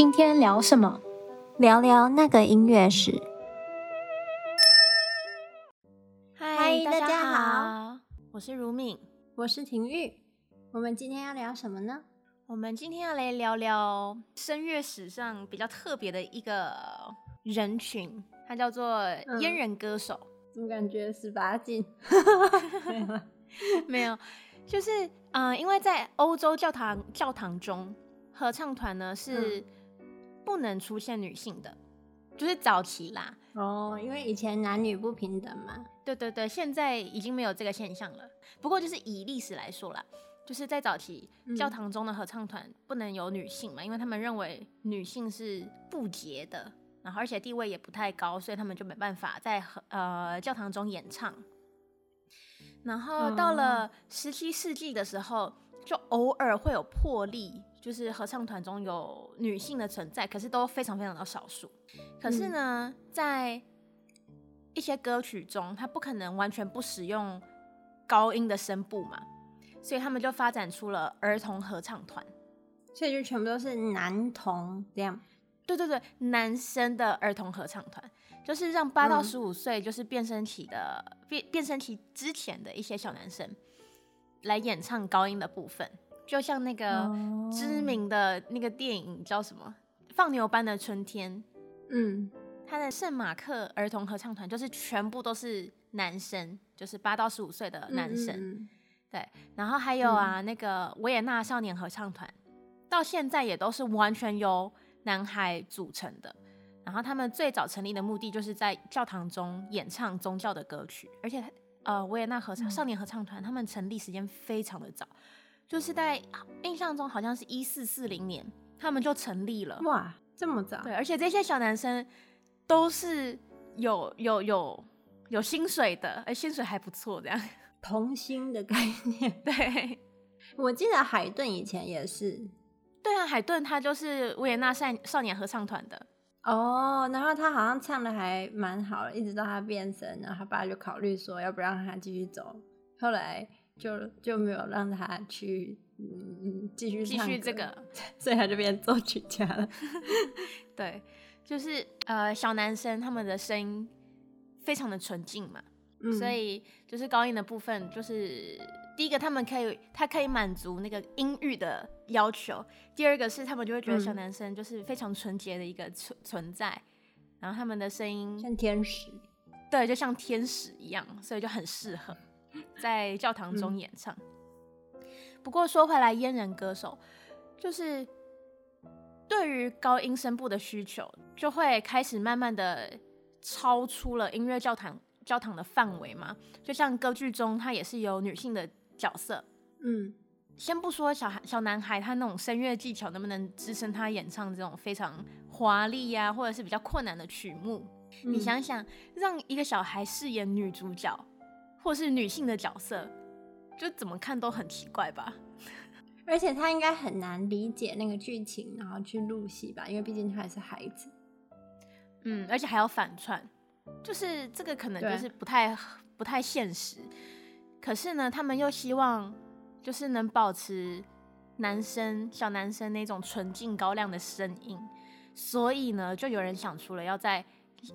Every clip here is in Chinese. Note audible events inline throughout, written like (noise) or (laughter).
今天聊什么？聊聊那个音乐史。嗨，大家好，我是如敏，我是婷玉。我们今天要聊什么呢？我们今天要来聊聊声乐史上比较特别的一个人群，他叫做阉人歌手。嗯、怎么感觉十八禁？没有，没有，就是嗯、呃，因为在欧洲教堂教堂中，合唱团呢是。嗯不能出现女性的，就是早期啦。哦，因为以前男女不平等嘛。对对对，现在已经没有这个现象了。不过就是以历史来说啦，就是在早期教堂中的合唱团不能有女性嘛，嗯、因为他们认为女性是不洁的，然后而且地位也不太高，所以他们就没办法在呃教堂中演唱。然后到了十七世纪的时候，就偶尔会有破例。就是合唱团中有女性的存在，可是都非常非常的少数。可是呢，嗯、在一些歌曲中，他不可能完全不使用高音的声部嘛，所以他们就发展出了儿童合唱团。所以就全部都是男童这样。对对对，男生的儿童合唱团，就是让八到十五岁，就是变声期的、嗯、变变声期之前的一些小男生来演唱高音的部分。就像那个知名的那个电影叫什么《放牛班的春天》，嗯，他的圣马克儿童合唱团就是全部都是男生，就是八到十五岁的男生，对。然后还有啊，嗯、那个维也纳少年合唱团，到现在也都是完全由男孩组成的。然后他们最早成立的目的就是在教堂中演唱宗教的歌曲，而且呃，维也纳合唱少年合唱团他们成立时间非常的早。就是在印象中，好像是一四四零年，他们就成立了。哇，这么早？对，而且这些小男生都是有有有有薪水的，哎，薪水还不错，这样。(laughs) 童星的概念。对，(laughs) 我记得海顿以前也是。对啊，海顿他就是维也纳少少年合唱团的。哦，然后他好像唱的还蛮好的，一直到他变声，然后他爸就考虑说要不让他继续走，后来。就就没有让他去嗯继续继续这个，(laughs) 所以他就变作曲家了。(laughs) 对，就是呃小男生他们的声音非常的纯净嘛，嗯、所以就是高音的部分，就是第一个他们可以他可以满足那个音域的要求，第二个是他们就会觉得小男生就是非常纯洁的一个存存在，嗯、然后他们的声音像天使，对，就像天使一样，所以就很适合。在教堂中演唱。嗯、不过说回来，阉人歌手就是对于高音声部的需求，就会开始慢慢的超出了音乐教堂教堂的范围嘛。就像歌剧中，它也是有女性的角色。嗯，先不说小孩小男孩他那种声乐技巧能不能支撑他演唱这种非常华丽呀，或者是比较困难的曲目。嗯、你想想，让一个小孩饰演女主角。或是女性的角色，就怎么看都很奇怪吧。(laughs) 而且他应该很难理解那个剧情，然后去入戏吧，因为毕竟他还是孩子。嗯，而且还要反串，就是这个可能就是不太不太现实。可是呢，他们又希望就是能保持男生小男生那种纯净高亮的声音，所以呢，就有人想出了要在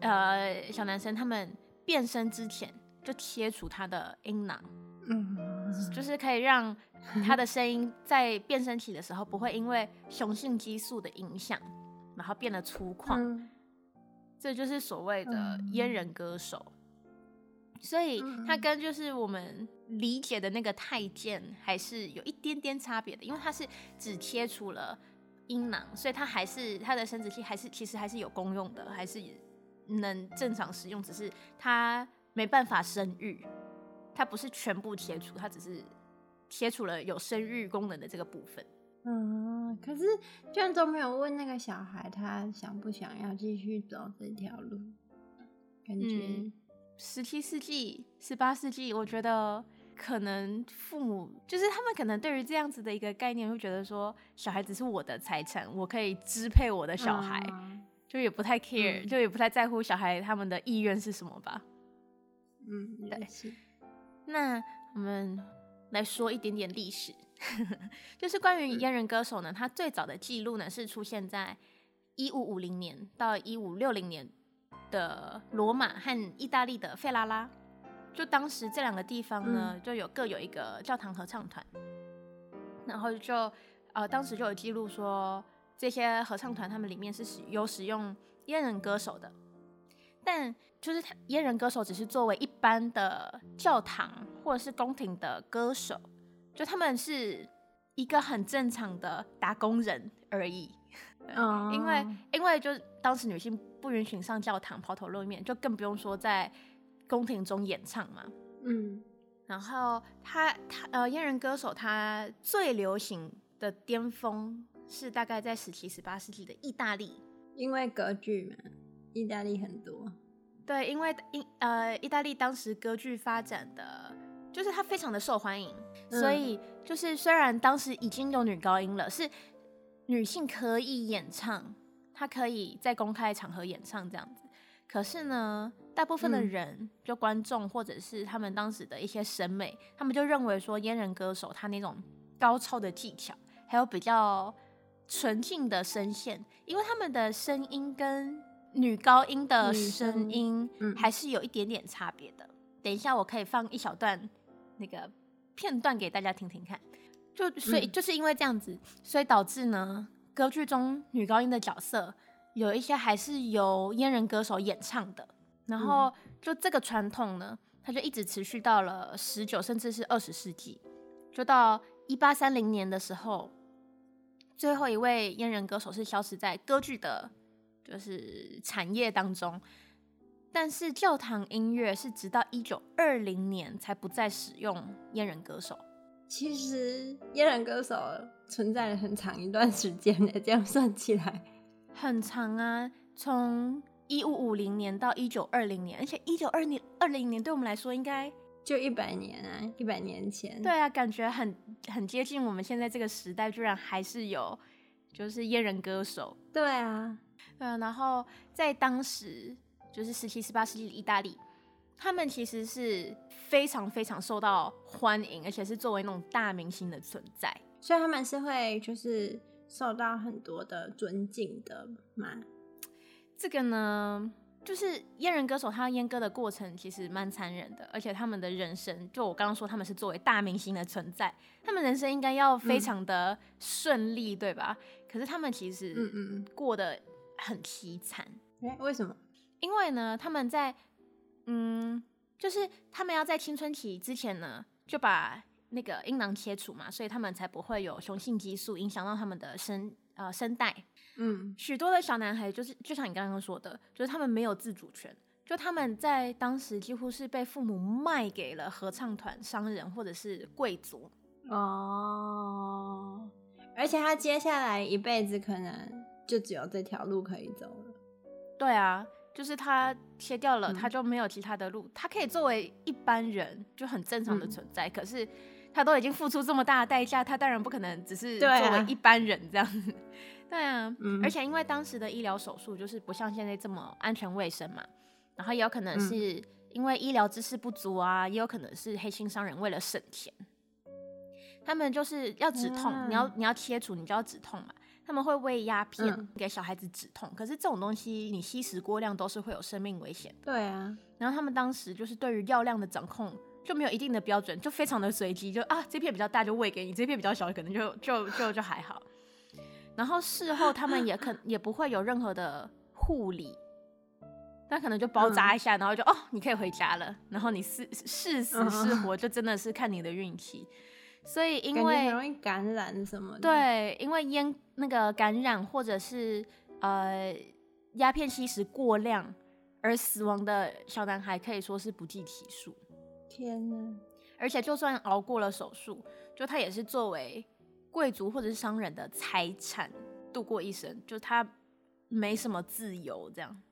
呃小男生他们变身之前。就切除他的阴囊，嗯，就是可以让他的声音在变声期的时候不会因为雄性激素的影响，然后变得粗犷。嗯、这就是所谓的阉人歌手。嗯、所以他跟就是我们理解的那个太监还是有一点点差别的，因为他是只切除了阴囊，所以他还是他的生殖器还是其实还是有功用的，还是能正常使用，只是他。没办法生育，它不是全部切除，它只是切除了有生育功能的这个部分。嗯，可是居然都没有问那个小孩，他想不想要继续走这条路？感觉十七世纪、十八世纪，我觉得可能父母就是他们可能对于这样子的一个概念，会觉得说小孩子是我的财产，我可以支配我的小孩，嗯、就也不太 care，、嗯、就也不太在乎小孩他们的意愿是什么吧。嗯，对。那我们来说一点点历史，(laughs) 就是关于阉人歌手呢，他最早的记录呢是出现在一五五零年到一五六零年的罗马和意大利的费拉拉，就当时这两个地方呢，嗯、就有各有一个教堂合唱团，然后就呃当时就有记录说，这些合唱团他们里面是使有使用阉人歌手的，但就是阉人歌手只是作为一般的教堂或者是宫廷的歌手，就他们是一个很正常的打工人而已。嗯，(laughs) 因为因为就当时女性不允许上教堂抛头露面，就更不用说在宫廷中演唱嘛。嗯，然后他他呃，阉人歌手他最流行的巅峰是大概在十七、十八世纪的意大利，因为歌剧嘛，意大利很多。对，因为意呃，意大利当时歌剧发展的就是它非常的受欢迎，嗯，所以就是虽然当时已经有女高音了，是。女性可以演唱，她可以在公开场合演唱这样子。可是呢，大部分的人，嗯、就观众或者是他们当时的一些审美，他们就认为说，阉人歌手他那种高超的技巧，还有比较纯净的声线，因为他们的声音跟女高音的声音还是有一点点差别的。等一下，我可以放一小段那个片段给大家听听看。就所以就是因为这样子，所以导致呢，歌剧中女高音的角色有一些还是由阉人歌手演唱的。然后就这个传统呢，它就一直持续到了十九甚至是二十世纪，就到一八三零年的时候，最后一位阉人歌手是消失在歌剧的，就是产业当中。但是教堂音乐是直到一九二零年才不再使用阉人歌手。其实阉人歌手存在了很长一段时间的，这样算起来很长啊，从一五五零年到一九二零年，而且一九二零二零年对我们来说应该就一百年啊，一百年前。对啊，感觉很很接近我们现在这个时代，居然还是有就是阉人歌手。对啊，对啊，然后在当时就是十七、十八世纪的意大利。他们其实是非常非常受到欢迎，而且是作为那种大明星的存在，所以他们是会就是受到很多的尊敬的嘛。这个呢，就是阉人歌手他阉割的过程其实蛮残忍的，而且他们的人生，就我刚刚说他们是作为大明星的存在，他们人生应该要非常的顺利，嗯、对吧？可是他们其实嗯嗯过得很凄惨。哎，为什么？因为呢，他们在嗯，就是他们要在青春期之前呢，就把那个阴囊切除嘛，所以他们才不会有雄性激素影响到他们的声呃声带。嗯，许多的小男孩就是就像你刚刚说的，就是他们没有自主权，就他们在当时几乎是被父母卖给了合唱团、商人或者是贵族。哦，而且他接下来一辈子可能就只有这条路可以走了。对啊。就是他切掉了，他就没有其他的路。嗯、他可以作为一般人就很正常的存在，嗯、可是他都已经付出这么大的代价，他当然不可能只是作为一般人这样子。对啊，而且因为当时的医疗手术就是不像现在这么安全卫生嘛，然后也有可能是因为医疗知识不足啊，也有可能是黑心商人为了省钱，他们就是要止痛，嗯、你要你要切除，你就要止痛嘛。他们会喂鸦片给小孩子止痛，嗯、可是这种东西你吸食过量都是会有生命危险。对啊，然后他们当时就是对于药量的掌控就没有一定的标准，就非常的随机，就啊这片比较大就喂给你，这片比较小可能就就就就还好。然后事后他们也可也不会有任何的护理，那可能就包扎一下，嗯、然后就哦你可以回家了，然后你是是死是活就真的是看你的运气。所以，因为很容易感染什么的。对，因为烟那个感染，或者是呃鸦片吸食过量而死亡的小男孩，可以说是不计其数。天哪！而且，就算熬过了手术，就他也是作为贵族或者是商人的财产度过一生，就他没什么自由这样。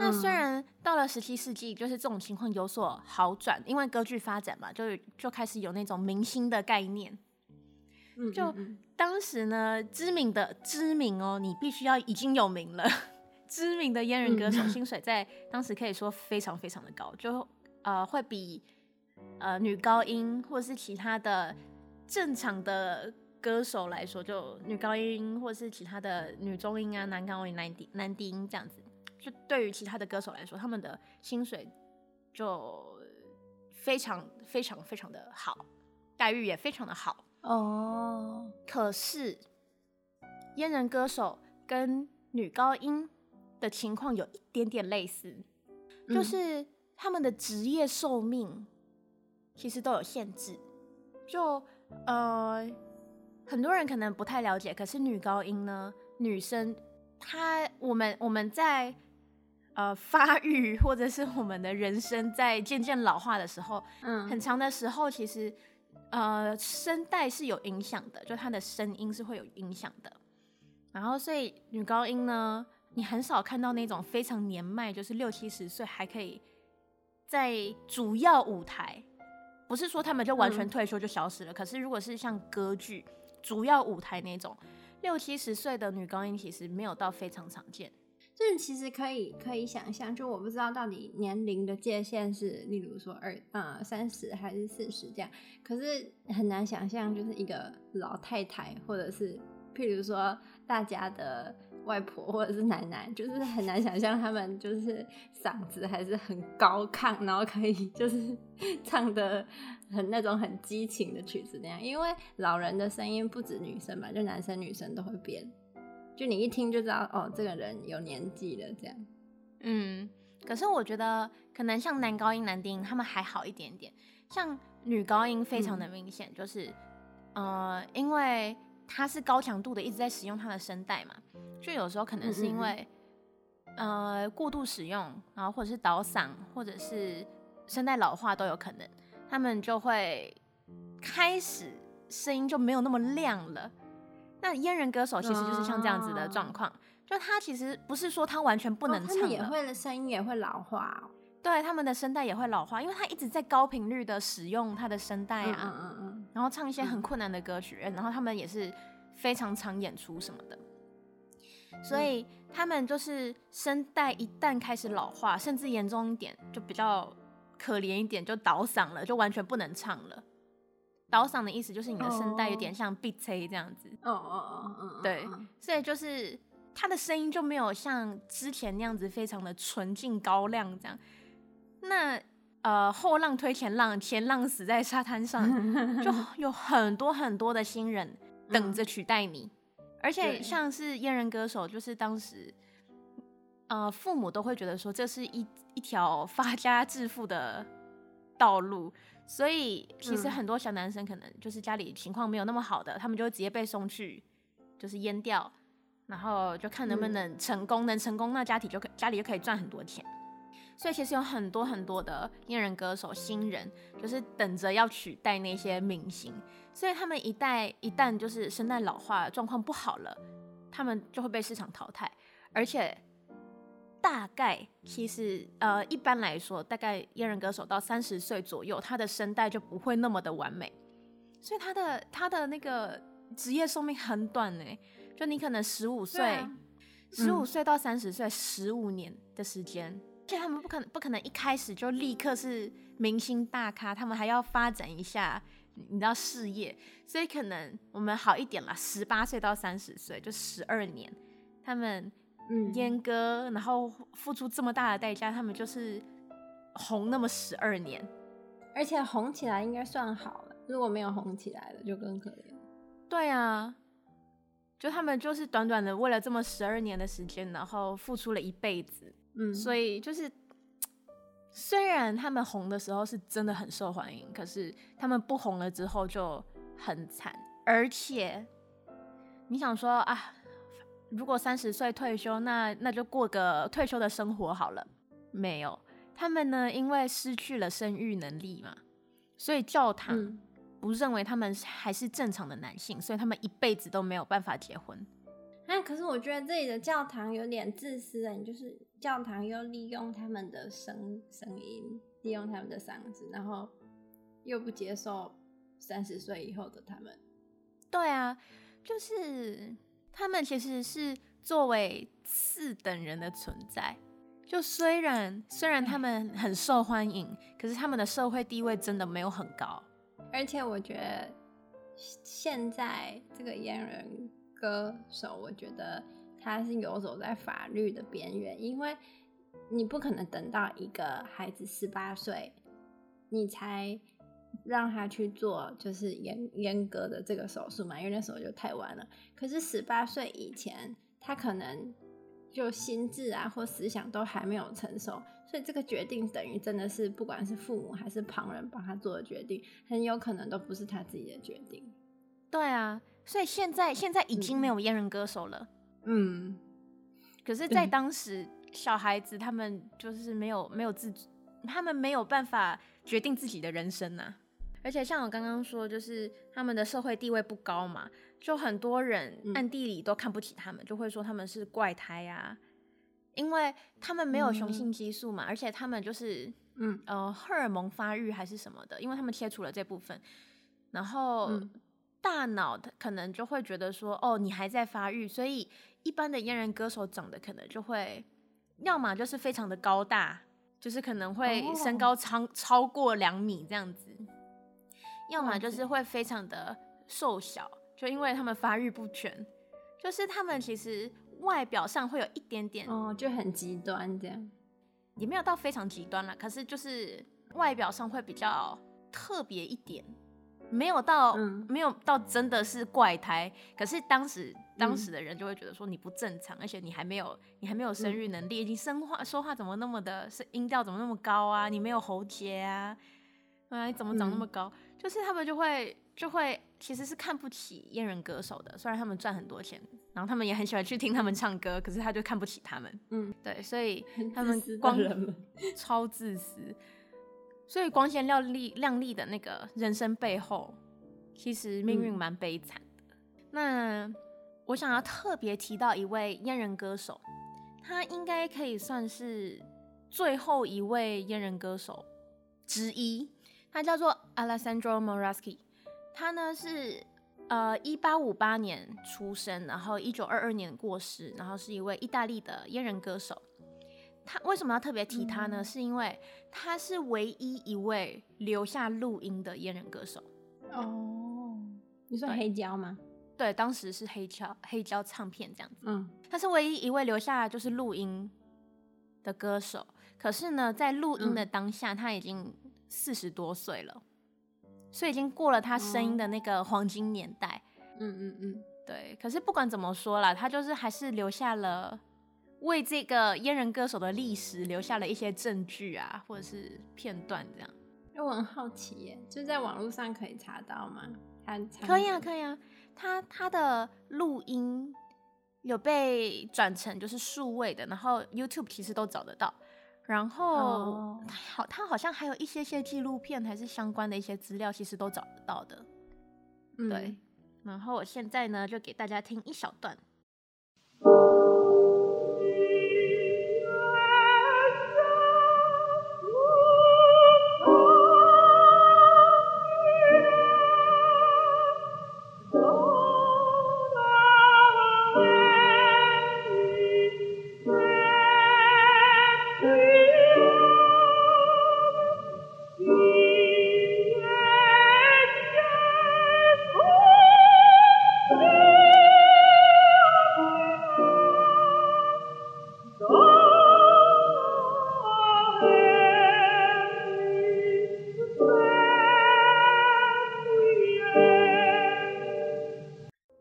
那虽然到了十七世纪，就是这种情况有所好转，因为歌剧发展嘛，就就开始有那种明星的概念。就当时呢，知名的知名哦，你必须要已经有名了。(laughs) 知名的阉人歌手薪水在当时可以说非常非常的高，就呃会比呃女高音或者是其他的正常的歌手来说，就女高音或者是其他的女中音啊、男高音、男低男低音这样子，就对于其他的歌手来说，他们的薪水就非常非常非常的好，待遇也非常的好哦。Oh. 可是，阉人歌手跟女高音的情况有一点点类似，嗯、就是他们的职业寿命其实都有限制。就呃，很多人可能不太了解，可是女高音呢，女生她我们我们在呃发育或者是我们的人生在渐渐老化的时候，嗯，很长的时候，其实呃声带是有影响的，就她的声音是会有影响的。然后所以女高音呢，你很少看到那种非常年迈，就是六七十岁还可以在主要舞台。不是说他们就完全退休就消失了，嗯、可是如果是像歌剧主要舞台那种六七十岁的女高音，其实没有到非常常见。就是其实可以可以想象，就我不知道到底年龄的界限是，例如说二呃三十还是四十这样，可是很难想象，就是一个老太太，或者是譬如说大家的。外婆或者是奶奶，就是很难想象他们就是嗓子还是很高亢，然后可以就是 (laughs) 唱的很那种很激情的曲子那样。因为老人的声音不止女生嘛，就男生女生都会变，就你一听就知道哦，这个人有年纪了这样。嗯，可是我觉得可能像男高音、男低音他们还好一点点，像女高音非常的明显，嗯、就是呃，因为他是高强度的一直在使用他的声带嘛。就有时候可能是因为，嗯、呃，过度使用，然后或者是倒嗓，或者是声带老化都有可能，他们就会开始声音就没有那么亮了。那阉人歌手其实就是像这样子的状况，哦、就他其实不是说他完全不能唱，哦、他也会声音也会老化，哦，对，他们的声带也会老化，因为他一直在高频率的使用他的声带啊，嗯嗯嗯，然后唱一些很困难的歌曲，嗯、然后他们也是非常常演出什么的。所以他们就是声带一旦开始老化，甚至严重一点，就比较可怜一点，就倒嗓了，就完全不能唱了。倒嗓的意思就是你的声带有点像闭塞这样子。哦哦哦哦。对，所以就是他的声音就没有像之前那样子非常的纯净高亮这样。那呃，后浪推前浪，前浪死在沙滩上，(laughs) 就有很多很多的新人等着取代你。而且像是阉人歌手，就是当时，呃，父母都会觉得说这是一一条发家致富的道路，所以其实很多小男生可能就是家里情况没有那么好的，他们就会直接被送去，就是阉掉，然后就看能不能成功，能成功那家庭就可家里就可以赚很多钱。所以其实有很多很多的阉人歌手新人，就是等着要取代那些明星。所以他们一旦一旦就是声带老化状况不好了，他们就会被市场淘汰。而且大概其实呃一般来说，大概阉人歌手到三十岁左右，他的声带就不会那么的完美。所以他的他的那个职业寿命很短呢，就你可能十五岁，十五岁到三十岁，十五年的时间。而且他们不可能不可能一开始就立刻是明星大咖，他们还要发展一下，你知道事业，所以可能我们好一点啦，十八岁到三十岁就十二年，他们阉割，然后付出这么大的代价，他们就是红那么十二年，而且红起来应该算好了，如果没有红起来了就更可怜。对啊，就他们就是短短的为了这么十二年的时间，然后付出了一辈子。嗯，所以就是，虽然他们红的时候是真的很受欢迎，可是他们不红了之后就很惨。而且，你想说啊，如果三十岁退休，那那就过个退休的生活好了。没有，他们呢，因为失去了生育能力嘛，所以教堂不认为他们还是正常的男性，所以他们一辈子都没有办法结婚。那可是我觉得这里的教堂有点自私的，就是教堂又利用他们的声声音，利用他们的嗓子，然后又不接受三十岁以后的他们。对啊，就是他们其实是作为次等人的存在。就虽然虽然他们很受欢迎，可是他们的社会地位真的没有很高。而且我觉得现在这个阉人歌手，我觉得他是游走在法律的边缘，因为你不可能等到一个孩子十八岁，你才让他去做就是严严格的这个手术嘛，因为那时候就太晚了。可是十八岁以前，他可能就心智啊或思想都还没有成熟。所以这个决定等于真的是，不管是父母还是旁人帮他做的决定，很有可能都不是他自己的决定。对啊，所以现在现在已经没有阉人歌手了。嗯，可是，在当时，小孩子他们就是没有没有自主，他们没有办法决定自己的人生呐、啊。而且像我刚刚说，就是他们的社会地位不高嘛，就很多人暗地里都看不起他们，就会说他们是怪胎啊。因为他们没有雄性激素嘛，嗯、而且他们就是，嗯。呃，荷尔蒙发育还是什么的，因为他们切除了这部分，然后、嗯、大脑可能就会觉得说，哦，你还在发育，所以一般的阉人歌手长得可能就会，要么就是非常的高大，就是可能会身高超超过两米这样子，要么就是会非常的瘦小，就因为他们发育不全，就是他们其实。外表上会有一点点哦，就很极端这样，也没有到非常极端了。可是就是外表上会比较特别一点，没有到、嗯、没有到真的是怪胎。可是当时当时的人就会觉得说你不正常，嗯、而且你还没有你还没有生育能力，你生话说话怎么那么的，是音调怎么那么高啊？你没有喉结啊？啊，你怎么长那么高？嗯、就是他们就会就会其实是看不起阉人歌手的，虽然他们赚很多钱。然后他们也很喜欢去听他们唱歌，可是他就看不起他们。嗯，对，所以他们光超自私，所以光鲜亮丽亮丽的那个人生背后，其实命运蛮悲惨的。嗯、那我想要特别提到一位阉人歌手，他应该可以算是最后一位阉人歌手之一，他叫做 Alessandro Moraschi，他呢是。呃，一八五八年出生，然后一九二二年过世，然后是一位意大利的阉人歌手。他为什么要特别提他呢？嗯、是因为他是唯一一位留下录音的阉人歌手。哦，你说黑胶吗？对，对，当时是黑胶黑胶唱片这样子。嗯，他是唯一一位留下就是录音的歌手。可是呢，在录音的当下，嗯、他已经四十多岁了。所以已经过了他声音的那个黄金年代，嗯嗯嗯，对。可是不管怎么说啦，他就是还是留下了为这个阉人歌手的历史留下了一些证据啊，或者是片段这样。我很好奇耶，就在网络上可以查到吗？他可以啊，可以啊。他他的录音有被转成就是数位的，然后 YouTube 其实都找得到。然后，oh. 他好，他好像还有一些些纪录片，还是相关的一些资料，其实都找得到的。嗯、对，然后我现在呢，就给大家听一小段。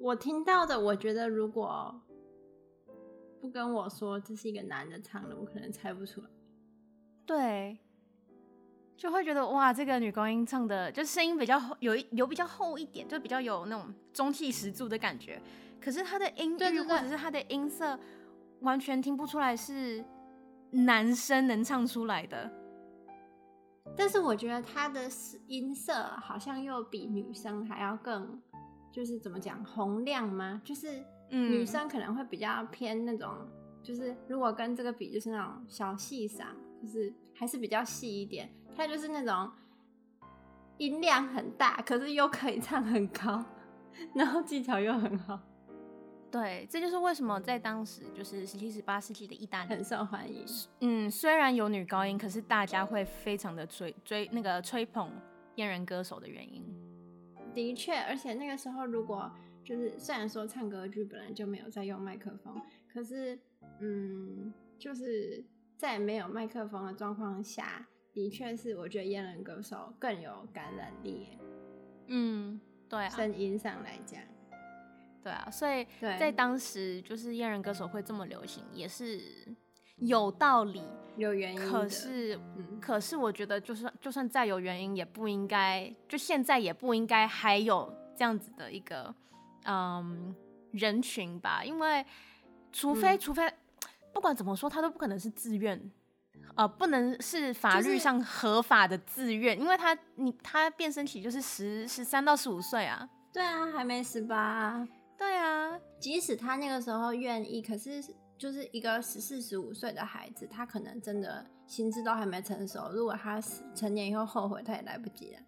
我听到的，我觉得如果不跟我说这是一个男的唱的，我可能猜不出来。对，就会觉得哇，这个女高音唱的，就声音比较厚，有有比较厚一点，就比较有那种中气十足的感觉。可是她的音域或者是她的音色，完全听不出来是男生能唱出来的。但是我觉得她的音色好像又比女生还要更。就是怎么讲洪亮吗？就是女生可能会比较偏那种，嗯、就是如果跟这个比，就是那种小细嗓，就是还是比较细一点。她就是那种音量很大，可是又可以唱很高，然后技巧又很好。对，这就是为什么在当时就是十七、十八世纪的意大利很受欢迎。嗯，虽然有女高音，可是大家会非常的追追那个吹捧阉人歌手的原因。的确，而且那个时候如果就是虽然说唱歌剧本来就没有在用麦克风，可是嗯，就是在没有麦克风的状况下，的确是我觉得阉人歌手更有感染力。嗯，对啊，声音上来讲，对啊，所以在当时就是阉人歌手会这么流行，也是有道理、有原因。可是，嗯、可是我觉得，就算就算再有原因，也不应该，就现在也不应该还有这样子的一个嗯人群吧，因为除非、嗯、除非不管怎么说，他都不可能是自愿。呃，不能是法律上合法的自愿，就是，因为他你他变声期就是十十三到十五岁啊。对啊，还没十八。对啊，即使他那个时候愿意，可是就是一个十四十五岁的孩子，他可能真的心智都还没成熟。如果他成年以后后悔，他也来不及了。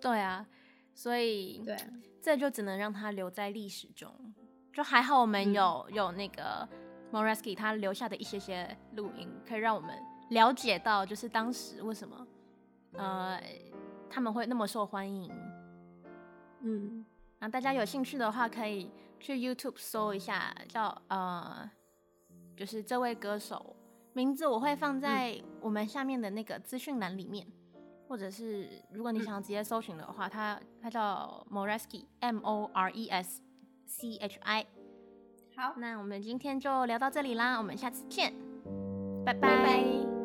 对啊，所以对，这就只能让他留在历史中。就还好我们有、嗯、有那个 Moresky 他留下的一些些录音，可以让我们。了解到就是当时为什么，呃，他们会那么受欢迎，嗯，那大家有兴趣的话，可以去 YouTube 搜一下，叫呃，就是这位歌手名字我会放在我们下面的那个资讯栏里面，或者是如果你想要直接搜寻的话，他他叫 Moreski M O R E S C H I。好，那我们今天就聊到这里啦，我们下次见，拜拜。拜拜。